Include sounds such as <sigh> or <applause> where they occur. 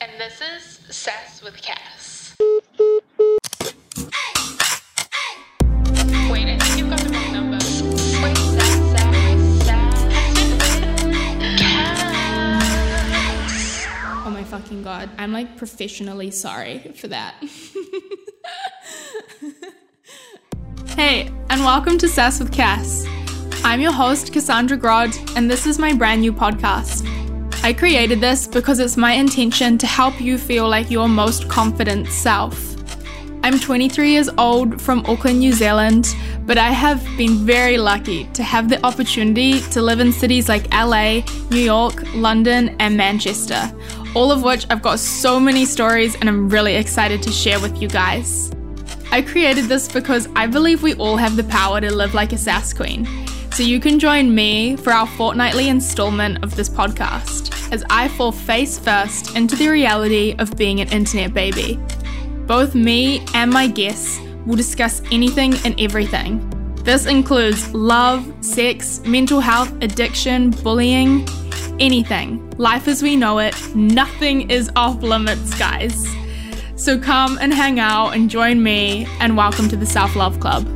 and this is Sass with Cass. Oh my fucking god. I'm like professionally sorry for that. <laughs> hey, and welcome to Sass with Cass. I'm your host, Cassandra Grod, and this is my brand new podcast. I created this because it's my intention to help you feel like your most confident self. I'm 23 years old from Auckland, New Zealand, but I have been very lucky to have the opportunity to live in cities like LA, New York, London, and Manchester, all of which I've got so many stories and I'm really excited to share with you guys. I created this because I believe we all have the power to live like a sass queen. So you can join me for our fortnightly installment of this podcast as I fall face first into the reality of being an internet baby. Both me and my guests will discuss anything and everything. This includes love, sex, mental health, addiction, bullying, anything. Life as we know it, nothing is off limits, guys. So come and hang out and join me, and welcome to the Self Love Club.